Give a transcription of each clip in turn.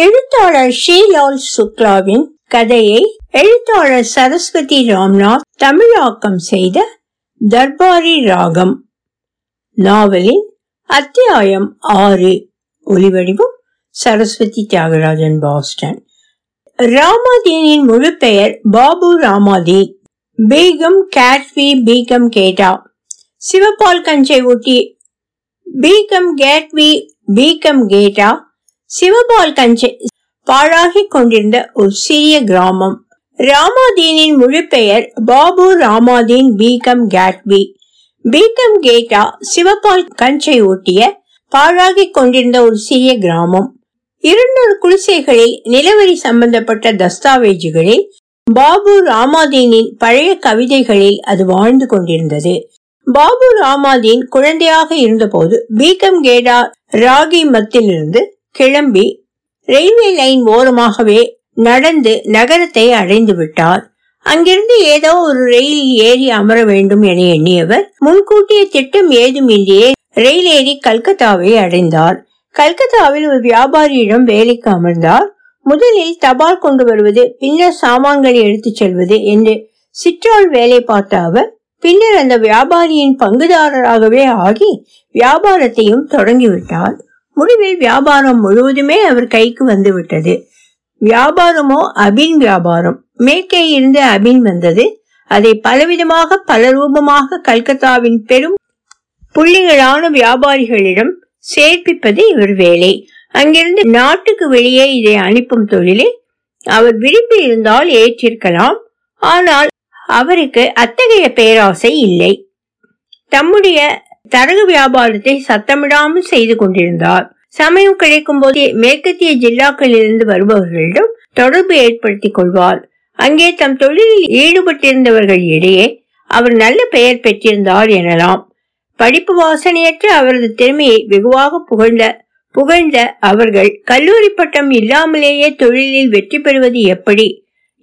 எழுத்தாளர் ஷீலால் சுக்லாவின் கதையை எழுத்தாளர் சரஸ்வதி ராம்நாத் தமிழாக்கம் செய்த தர்பாரி ராகம். நாவலின் அத்தியாயம் ஆறு. ஒலிவடிவம் சரஸ்வதி தியாகராஜன் பாஸ்டன். ராமாதீனின் முழு பெயர் பாபு ராமாதீன். பேகம் கேட்வி பீகம் கேட்டா சிவபால் கஞ்சை ஒட்டி பீகம் கேட்வி பீகம் கேட்டா சிவபால் கஞ்சை பாழாகி கொண்டிருந்த ஒரு சிறிய கிராமம். ராமாதீனின் முழு பெயர் பாபு ராமாதீன் பீகம் கேட்வி. பீகம் கேட்டா சிவபால் கஞ்சை ஓட்டிய பாழாகி கொண்டிருந்த ஒரு சிறிய கிராமம். இருநூறு குடிசைகளில் நிலவரி சம்பந்தப்பட்ட தஸ்தாவேஜுகளில் பாபு ராமாதீனின் பழைய கவிதைகளில் அது வாழ்ந்து கொண்டிருந்தது. பாபு ராமாதீன் குழந்தையாக இருந்தபோது பீகம் கேடா ராகி மத்திலிருந்து கிளம்பி ரயில்வே லைன் ஓரமாகவே நடந்து நகரத்தை அடைந்து விட்டார். அங்கிருந்து ஏதோ ஒரு ரயில் ஏறி அமர வேண்டும் என எண்ணியவர் முன்கூட்டிய திட்டம் ஏதுமின்றியே ரயில் ஏறி கல்கத்தாவை அடைந்தார். கல்கத்தாவில் ஒரு வியாபாரியிடம் வேலைக்கு அமர்ந்தார். முதலில் தபால் கொண்டு வருவது பின்னர் சாமான்களை எடுத்துச் செல்வது என்று சிற்றாள் வேலை பார்த்த அவர் பின்னர் அந்த வியாபாரியின் பங்குதாரராகவே ஆகி வியாபாரத்தையும் தொடங்கிவிட்டார் முடிவில் வியாபாரம் முழுவதுமே அவர் கைக்கு வந்து விட்டது. வியாபாரமோ அபின் வியாபாரம். மேற்கே இருந்து அபின் வந்தது. அதை பலவிதமாக பல ரூபமாக கல்கத்தாவின் பெரும் புள்ளிகளான வியாபாரிகளிடம் சேர்ப்பிப்பது இவர் வேலை. அங்கிருந்து நாட்டுக்கு வெளியே இதை அனுப்பும் தொழிலை அவர் விரும்பி இருந்தால் ஏற்றிருக்கலாம். ஆனால் அவருக்கு அத்தகைய பேராசை இல்லை. தம்முடைய தரகு வியாபாரத்தை சத்தமிடாமல் செய்து கொண்டிருந்தார். சமயம் கிடைக்கும் போது மேற்கத்திய ஜில்லாக்களிலிருந்து வருபவர்களிடம் தொடர்பு ஏற்படுத்திக் கொள்வார். அங்கே தம் தொழிலில் ஈடுபட்டிருந்தவர்கள் இடையே அவர் நல்ல பெயர் பெற்றிருந்தார் எனலாம். படிப்பு வாசனையற்ற அவரது திறமையை வெகுவாக புகழ்ந்த புகழ்ந்த அவர்கள் கல்லூரி பட்டம் இல்லாமலேயே தொழிலில் வெற்றி பெறுவது எப்படி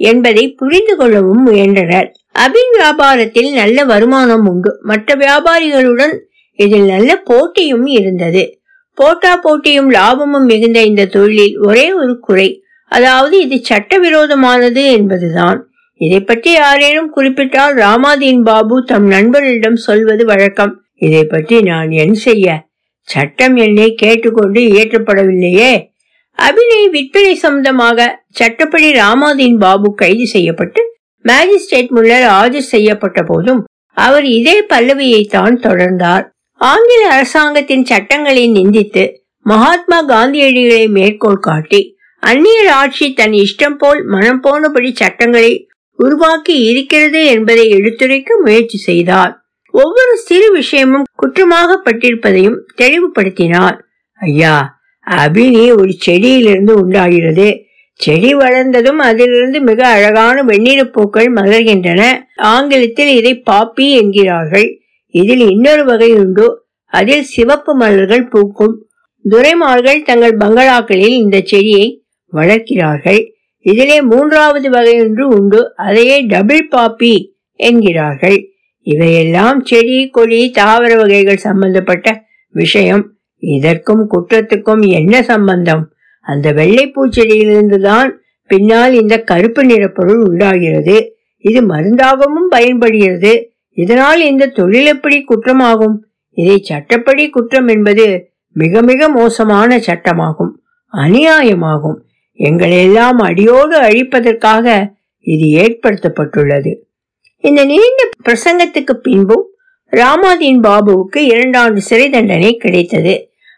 என்பதை புரிந்து கொள்ளவும் முயன்றனர். அபின் வியாபாரத்தில் நல்ல வருமானம் உண்டு. மற்ற வியாபாரிகளுடன் இதில் நல்ல போட்டியும் இருந்தது. போட்டா போட்டியும் லாபமும் மிகுந்த இந்த தொழிலில் ஒரே ஒரு குறை. அதாவது இது சட்டவிரோதமானது என்பதுதான். இதை பற்றி யாரேனும் குறிப்பிட்டால் ராமாதீன் பாபு தம் நண்பர்களிடம் சொல்வது வழக்கம். இதை பற்றி நான் என் செய்ய? சட்டம் என்னை கேட்டுக்கொண்டு இயற்றப்படவில்லையே. அபிநய் விற்பனை சம்பந்தமாக சட்டப்படி ராமாதீன் பாபு கைது செய்யப்பட்டு மேஜிஸ்ட்ரேட் முன்னர் ஆஜர் செய்யப்பட்ட போதும் அவர் இதே பல்லவியை தான் தொடர்ந்தார். ஆங்கில அரசாங்கத்தின் சட்டங்களை நிந்தித்து மகாத்மா காந்தியடிகளை மேற்கோள் காட்டி அந்நியர் ஆட்சி தன் இஷ்டம் போல் மனம் போனபடி சட்டங்களை உருவாக்கி இருக்கிறது என்பதை எடுத்துரைக்க முயற்சி செய்தார். ஒவ்வொரு சிறு விஷயமும் குற்றமாகப்பட்டிருப்பதையும் தெளிவுபடுத்தினார். ஐயா அபினி ஒரு செடியிலிருந்து உண்டாகிறது. செடி வளர்ந்ததும் அதிலிருந்து மிக அழகான வெண்ணிற பூக்கள் மலர்கின்றன. ஆங்கிலத்தில் இதை பாப்பி என்கிறார்கள். இதில் இன்னொரு வகை உண்டு. அதில் சிவப்பு மலர்கள் பூக்கும். துரைமார்கள் தங்கள் பங்களாக்களில் இந்த செடியை வளர்க்கிறார்கள். இதிலே மூன்றாவது வகை ஒன்று உண்டு. அதையே டபுள் பாப்பி என்கிறார்கள். இவையெல்லாம் செடி கொடி தாவர வகைகள் சம்பந்தப்பட்ட விஷயம். இதற்கும் குற்றத்துக்கும் என்ன சம்பந்தம்? அந்த வெள்ளை பூச்செடியிலிருந்து தான் பின்னால் இந்த கருப்பு நிறப்பொருள் உண்டாகிறது. இது மருந்தாகவும் பயன்படுகிறது. இதனால் இந்த தொழில் எப்படி குற்றமாகும்? இதை சட்டப்படி குற்றம் என்பது மிக மிக மோசமான சட்டமாகும் அநியாயமாகும். எங்களெல்லாம் அடியோடு அழிப்பதற்காக இது ஏற்படுத்தப்பட்டுள்ளது. இந்த நீண்ட பிரசங்கத்துக்கு பின்பும் ராமாதீன் பாபுவுக்கு இரண்டாண்டு சிறை தண்டனை கிடைத்தது.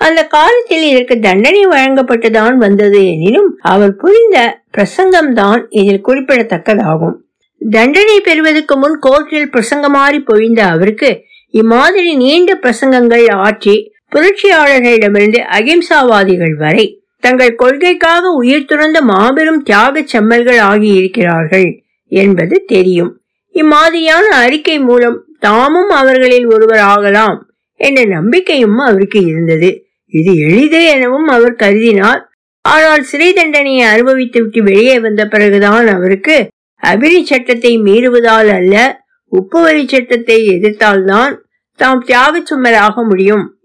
அந்த காலத்தில் இதற்கு தண்டனை வழங்கப்பட்டுதான் வந்தது எனினும் அவர் புரிந்த பிரசங்கம் தான் இதில் குறிப்பிடத்தக்கதாகும். தண்டனை பெறுவதற்கு முன் கோர்ட்டில் பிரசங்கமாறி பொழிந்த அவருக்கு இம்மாதிரி நீண்ட பிரசங்கங்கள் ஆற்றி புரட்சியாளர்களிடமிருந்து அகிம்சாவாதிகள் வரை தங்கள் கொள்கைக்காக உயிர் துறந்த மாபெரும் தியாக செம்மல்கள் ஆகியிருக்கிறார்கள் என்பது தெரியும். இம்மாதிரியான அறிக்கை மூலம் தாமும் அவர்களில் ஒருவர் ஆகலாம் என்ற நம்பிக்கையும் அவருக்கு இருந்தது. இது எளிது எனவும் அவர் கருதினார். ஆனால் சிறை தண்டனையை அனுபவித்து விட்டு வெளியே வந்த பிறகுதான் அவருக்கு அபிரி சட்டத்தை மீறுவதால் அல்ல உப்பு வரி சட்டத்தை எதிர்த்தால்தான் தாம் தியாக சும்மலாக முடியும்.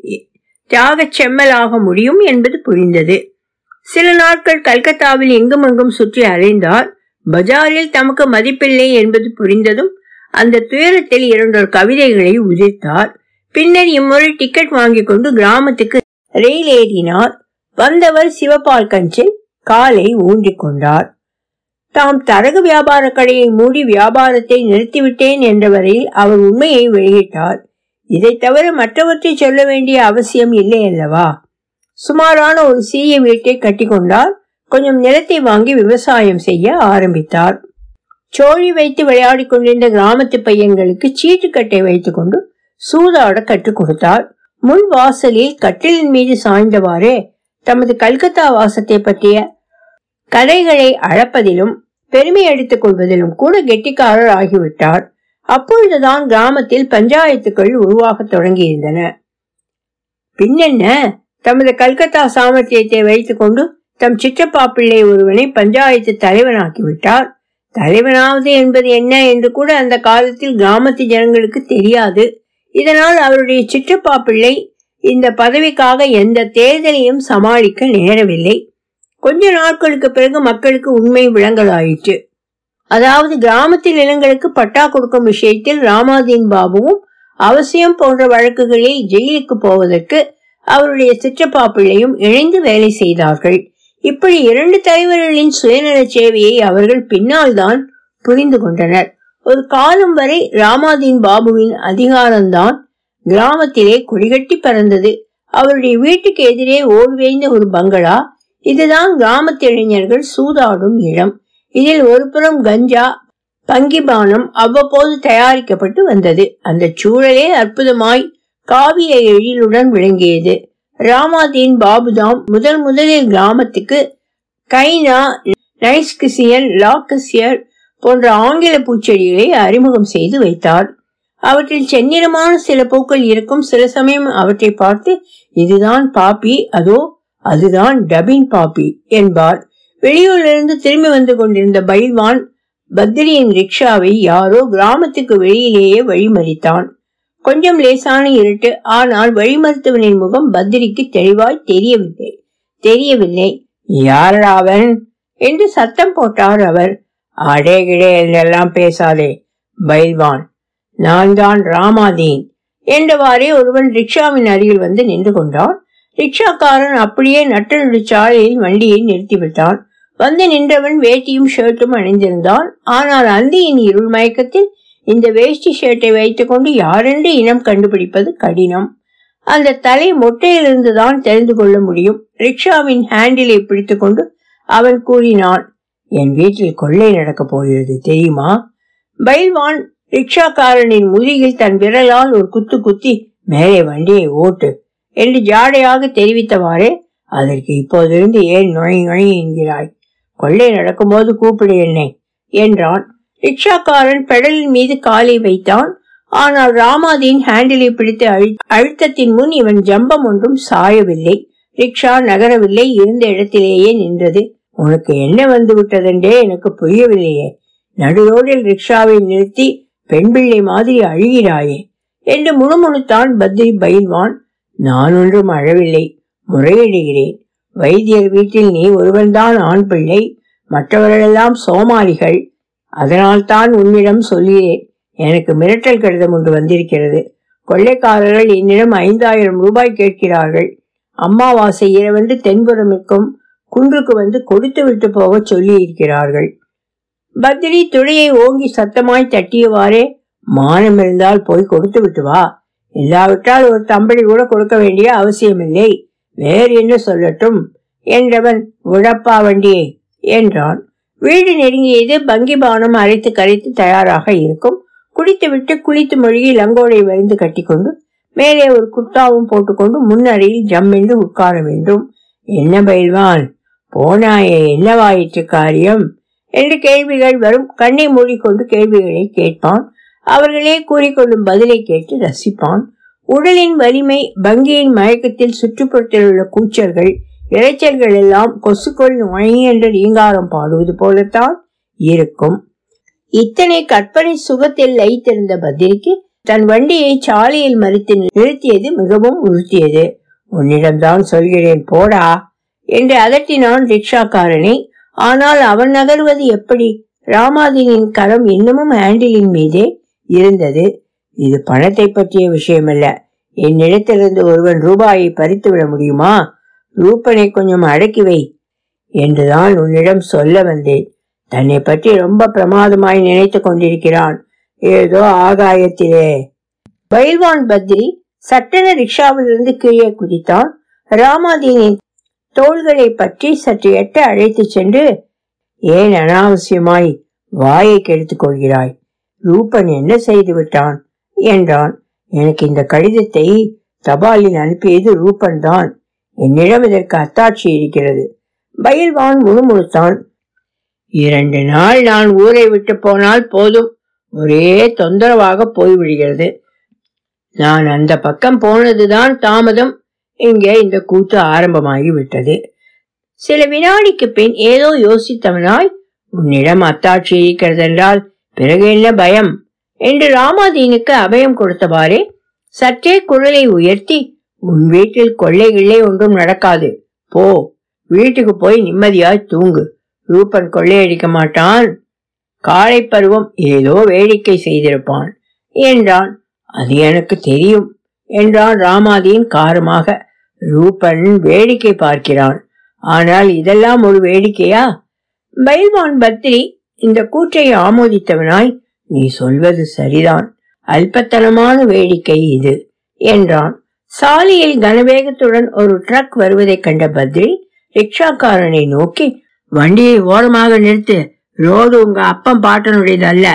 தியாக செம்மலாக முடியும் என்பது புரிந்தது. சில நாட்கள் கல்கத்தாவில் எங்கும் அங்கும் சுற்றி அலைந்தார். பஜாரில் தமக்கு மதிப்பில்லை என்பது புரிந்ததும் அந்த துயரத்தில் இரண்டொரு கவிதைகளை உதிர்த்தார். பின்னர் இம்முறை டிக்கெட் வாங்கி கொண்டு கிராமத்துக்கு ரயில் ஏறினார். வந்தவர் சிவபால் கஞ்சில் காலை ஊன்றிக் கொண்டார். தாம் தரகு வியாபார கடையை மூடி வியாபாரத்தை நிறுத்திவிட்டேன் என்ற வரையில் அவர் உண்மையை வெளியிட்டார். இதை தவிர மற்றவற்றை சொல்ல வேண்டிய அவசியம் இல்லை அல்லவா? சுமாரான ஒரு சிறிய வீட்டை கட்டிக்கொண்டார். கொஞ்சம் நிலத்தை வாங்கி விவசாயம் செய்ய ஆரம்பித்தார். சோழி வைத்து விளையாடிக் கொண்டிருந்த கிராமத்து பையன்களுக்கு சீட்டுக்கட்டை வைத்துக் கொண்டு சூதாட கற்றுக் கொடுத்தார். முன் வாசலில் கட்டிலின் மீது சாய்ந்தவாறே தமது கல்கத்தா வாசத்தை பற்றிய கதைகளை அழப்பதிலும் பெருமை அடித்துக் கொள்வதிலும் கூட கெட்டிக்காரர் ஆகிவிட்டார். அப்பொழுதுதான் கிராமத்தில் பஞ்சாயத்துக்கள் உருவாக தொடங்கியிருந்தன. பின்னென்ன? தமது கல்கத்தா சாமர்த்தியத்தை வைத்துக் கொண்டு தம் சிற்றப்பா பிள்ளை ஒருவனை பஞ்சாயத்து தலைவனாக்கிவிட்டார். தலைவனாவது என்பது என்ன என்று கூட அந்த காலத்தில் கிராமத்து ஜனங்களுக்கு தெரியாது. இதனால் அவருடைய சிற்றப்பா பிள்ளை இந்த பதவிக்காக எந்த தேர்தலையும் சமாளிக்க நேரவில்லை. கொஞ்ச நாட்களுக்கு பிறகு மக்களுக்கு உண்மை விளங்கலாயிற்று. அதாவது கிராமத்தில் இளங்களுக்கு பட்டா கொடுக்கும் விஷயத்தில் ராமாதீன் பாபுவும் அவசியம் போன்ற வழக்குகளில் ஜெயிலுக்கு போவதற்கு அவருடைய சிற்றப்பா பிள்ளையும் இணைந்து வேலை செய்தார்கள். இப்படி இரண்டு தலைவர்களின் சுயநல சேவையை அவர்கள் பின்னால் தான் புரிந்து கொண்டனர். ஒரு காலம் வரை ராமாதீன் பாபுவின் அதிகாரம்தான் கிராமத்திலே குடிகட்டி பறந்தது. அவருடைய வீட்டுக்கு எதிரே ஓடுவேந்த ஒரு பங்களா இதுதான் கிராமத்து இளைஞர்கள் சூதாடும் இடம். இதில் ஒரு புறம் கஞ்சா பங்கிபானம் அவ்வப்போது தயாரிக்கப்பட்டு வந்தது. அந்த சூழலே அற்புதமாய் காவிய எழிலுடன் விளங்கியது. ராமாதீன் பாபுதாம் முதல் முதலில் கிராமத்துக்கு கைனா நைஸ்கிசியன் லாக்கசியர் போன்ற ஆங்கில பூச்செடிகளை அறிமுகம் செய்து வைத்தார். அவற்றில் செந்நிறமான சில பூக்கள் இருக்கும் சில சமயம் அவற்றை பார்த்து இதுதான் பாப்பி அதோ அதுதான் டபின் பாப்பி என்பார். வெளியூரிலிருந்து திரும்பி வந்து கொண்டிருந்த பைல்வான் பத்ரியின் ரிக்ஷாவை யாரோ கிராமத்துக்கு வெளியிலேயே வழிமறித்தான். கொஞ்சம் லேசான இருட்டு ஆனால் வழிமருத்துவனின் முகம் பத்ரிக்கு தெளிவாய் தெரியவில்லை. தெரியவில்லை. யாரா அவன்? என்று சத்தம் போட்டார் அவர். அடே கிடே என்றெல்லாம் பேசாதே. பைல்வான் நான் தான் ராமாதீன் என்றவாறே ஒருவன் ரிக்ஷாவின் அருகில் வந்து நின்று கொண்டான். ரிக்ஷாக்காரன் அப்படியே நட்டு சாலையில் வண்டியை நிறுத்திவிட்டான். வந்து நின்றவன் வேட்டியும் ஷர்ட்டும் அணிந்திருந்தான். ஆனால் அந்தியின் இருள் மயக்கத்தில் இந்த வேஷ்டி ஷர்ட்டை வைத்துக்கொண்டு யாரென்று இனம் கண்டுபிடிப்பது கடினம். அந்த தலை மொட்டையிலிருந்து தான் தெரிந்து கொள்ள முடியும். ரிக்ஷாவின் ஹேண்டிலை பிடித்துக்கொண்டு அவன் கூறினான் என் வீட்டில் கொள்ளை நடக்கப் போகிறது தெரியுமா? பைல்வான் ரிக்ஷாக்காரனின் முதுகில் தன் விரலால் ஒரு குத்து குத்தி மேலே வண்டியை ஓட்டு. என்று ஜாடையாக தெரிவித்தவாறே அதற்கு இப்போதிருந்து ஏன் நுழை நுழை என்கிறாய்? கொள்ளை நடக்கும்போது கூப்பிடு என்னை என்றான். ரிக்ஷாக்காரன் பெடலின் மீது காலை வைத்தான். ஆனால் ராமாதியின் ஹேண்டிலை பிடித்து அழுத்தத்தின் முன் இவன் ஜம்பம் ஒன்றும் சாயவில்லை. ரிக்ஷா நகரவில்லை. இருந்த இடத்திலேயே நின்றது. உனக்கு என்ன வந்து விட்டதென்றே எனக்கு புரியவில்லையே. நடுரோடில் ரிக்ஷாவை நிறுத்தி பெண் பிள்ளை மாதிரி அழுகிறாயே என்று முணுமுணுத்தான் பத்ரி பயில்வான். நான் ஒன்றும் அழவில்லை. முறையிடுகிறேன். வைத்தியர் வீட்டில் நீ ஒருவன்தான் ஆண் பிள்ளை. மற்றவர்களெல்லாம் சோமாரிகள் அதனால்தான் உன்னிடம் சொல்கிறேன். எனக்கு மிரட்டல் கடிதம் ஒன்று வந்திருக்கிறது. கொள்ளைக்காரர்கள் என்னிடம் ஐந்தாயிரம் ரூபாய் கேட்கிறார்கள். அம்மாவாசை இரவென்று தென்புறமிக்கும் குன்றுக்கு வந்து கொடுத்து விட்டு போக சொல்லி இருக்கிறார்கள் பத்ரி துளையை ஓங்கி சத்தமாய் தட்டியவாறே மானம் இருந்தால் போய் கொடுத்து விட்டு வா. இல்லாவிட்டால் ஒரு தம்பளி கூட கொடுக்க வேண்டிய அவசியமில்லை. வேறு என்ன சொல்லட்டும்? என்றவன் உழப்பா வண்டியை என்றான். வீடு நெருங்கியது பங்கிபானம் அரைத்து கரைத்து தயாராக இருக்கும். குடித்துவிட்டு குளித்து மொழிகி லங்கோடை வரிந்து கட்டிக்கொண்டு மேலே ஒரு குர்தாவும் போட்டுக்கொண்டு முன்னறையில் ஜம்மென்று உட்கார வேண்டும். என்ன பயில்வான்? போனாயே என்னவாயிற்று காரியம்? என்று கேள்விகள் வரும். கண்ணை மூடிக்கொண்டு கேள்விகளை கேட்பான். அவர்களே கூறிக்கொள்ளும் பதிலை கேட்டு ரசிப்பான். உடலின் வலிமை பங்கியின் மயக்கத்தில் சுற்றுப்புறத்தில் உள்ள கூச்சல்கள் இறைச்சல்கள் எல்லாம் கொசுக்கொள் நுழை என்று ரீங்காரம் பாடுவது போலத்தான் இருக்கும். இத்தனை கற்பனை சுகத்தில் லயித்திருந்த பத்ரிக்கு தன் வண்டியை சாலையில் மறித்து நிறுத்தியது மிகவும் உறுத்தியது. உன்னிடம்தான் சொல்கிறேன் போடா என்று அதட்டினான் ரிக்ஷாக்காரனை. ஆனால் அவன் நகர்வது எப்படி? ராமாதீனின் கரம் இன்னமும் ஹேண்டிலின் மீதே இருந்தது. இது பணத்தை பற்றிய விஷயமல்ல. என்னிடத்திலிருந்து ஒருவன் ரூபாயை பறித்து விட முடியுமா? ரூபனை கொஞ்சம் அடக்கி வை என்றுதான் உன்னிடம் சொல்ல வந்தேன். தன்னை பற்றி ரொம்ப பிரமாதமாய் நினைத்து கொண்டிருக்கிறான். ஏதோ ஆகாயத்திலே. பைல்வான் பத்ரி சட்டென ரிக்ஷாவிலிருந்து கீழே குதித்தான். ராமாதீனின் தோள்களை பற்றி சற்று எட்ட அழைத்து சென்று ஏன் அனாவசியமாய் வாயை கெடுத்துக் கொள்கிறாய்? ரூபன் என்ன செய்து விட்டான் என்றான். எனக்கு இந்த கடிதத்தை தபாலில் அனுப்பியது ரூபன் தான். என்னிடம் இதற்கு அத்தாட்சி இருக்கிறது. பயில்வான் முழுமுழுத்தான் இரண்டு நாள் நான் ஊரை விட்டு போனால் போதும். ஒரே தொந்தரவாக போய்விடுகிறது. நான் அந்த பக்கம் போனதுதான் தாமதம். இங்கே இந்த கூத்து ஆரம்பமாகி விட்டது சில வினாடிக்கு பின் ஏதோ யோசித்தவனாய் உன்னிடம் அத்தாட்சி இருக்கிறதென்றால் பிறகு என்ன பயம்? என்று ராமாதீனுக்கு அபயம் கொடுத்தவாறே சற்றே குரலை உயர்த்தி உன் வீட்டில் கொள்ளை கிள்ளை ஒன்றும் நடக்காது. போ. வீட்டுக்கு போய் நிம்மதியாய் தூங்கு. ரூபன் கொள்ளையடிக்க மாட்டான். காலை பருவம் ஏதோ வேடிக்கை செய்திருப்பான். என்றான். அது எனக்கு தெரியும். என்றான் ராமாதீன் காரமாக. ரூபன் வேடிக்கை பார்க்கிறான். ஆனால் இதெல்லாம் ஒரு வேடிக்கையா? பைல்வான் பத்ரி இந்த கூற்றை ஆமோதித்தவனாய் நீ சொல்வது சரிதான். அல்பத்தனமான வேடிக்கை இது என்றான். சாலையில் கனவேகத்துடன் ஒரு ட்ரக் வருவதைக் கண்ட பத்ரி ரிக்ஷாக்காரனை நோக்கி வண்டியை ஓரமாக நிறுத்து. ரோடு உங்க அப்பம் பாட்டனுடையது அல்ல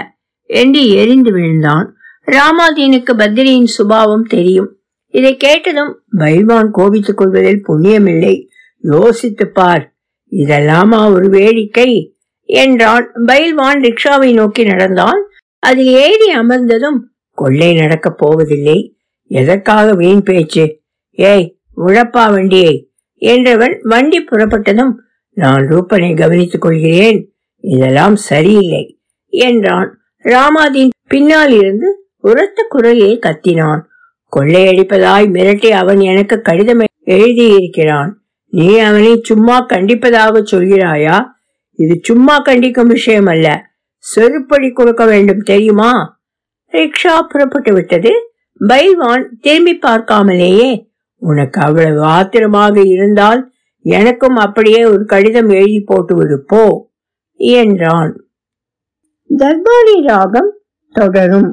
என்று எரிந்து விழுந்தான். ராமாதீனுக்கு பத்ரியின் சுபாவம் தெரியும். இதை கேட்டதும் பைல்வான் கோபித்துக் கொள்வதில் புண்ணியமில்லை. யோசித்து பார் இதெல்லாமா ஒரு வேடிக்கை? என்றான். பைல்வான் ரிக்ஷாவை நோக்கி நடந்தான். அதில் ஏறி அமர்ந்ததும் கொள்ளை நடக்கப் போவதில்லை. எதற்காக வீண் பேச்சு? ஏய் உழப்பா வண்டியை. என்றவன் வண்டி புறப்பட்டதும் நான் ரூபனை கவனித்துக் கொள்கிறேன். இதெல்லாம் சரியில்லை. என்றான். ராமாதீன் பின்னால் இருந்து உரத்த குரலில் கத்தினான். கொள்ளையடிப்பதாய் மிரட்டி அவன் எனக்கு கடிதம் எழுதியிருக்கிறான். நீ அவனை சும்மா கண்டிப்பதாக சொல்கிறாயா? இது சும்மா கண்டிக்கும் விஷயம் அல்ல செருப்படி கொடுக்க வேண்டும் தெரியுமா? ரிக்ஷா புறப்பட்டு விட்டது. பைல்வான் திரும்பி பார்க்காமலேயே உனக்கு அவ்வளவு ஆத்திரமாக இருந்தால் எனக்கும் அப்படியே ஒரு கடிதம் எழுதி போட்டு விடு போ என்றான். தர்பாரி ராகம் தொடரும்.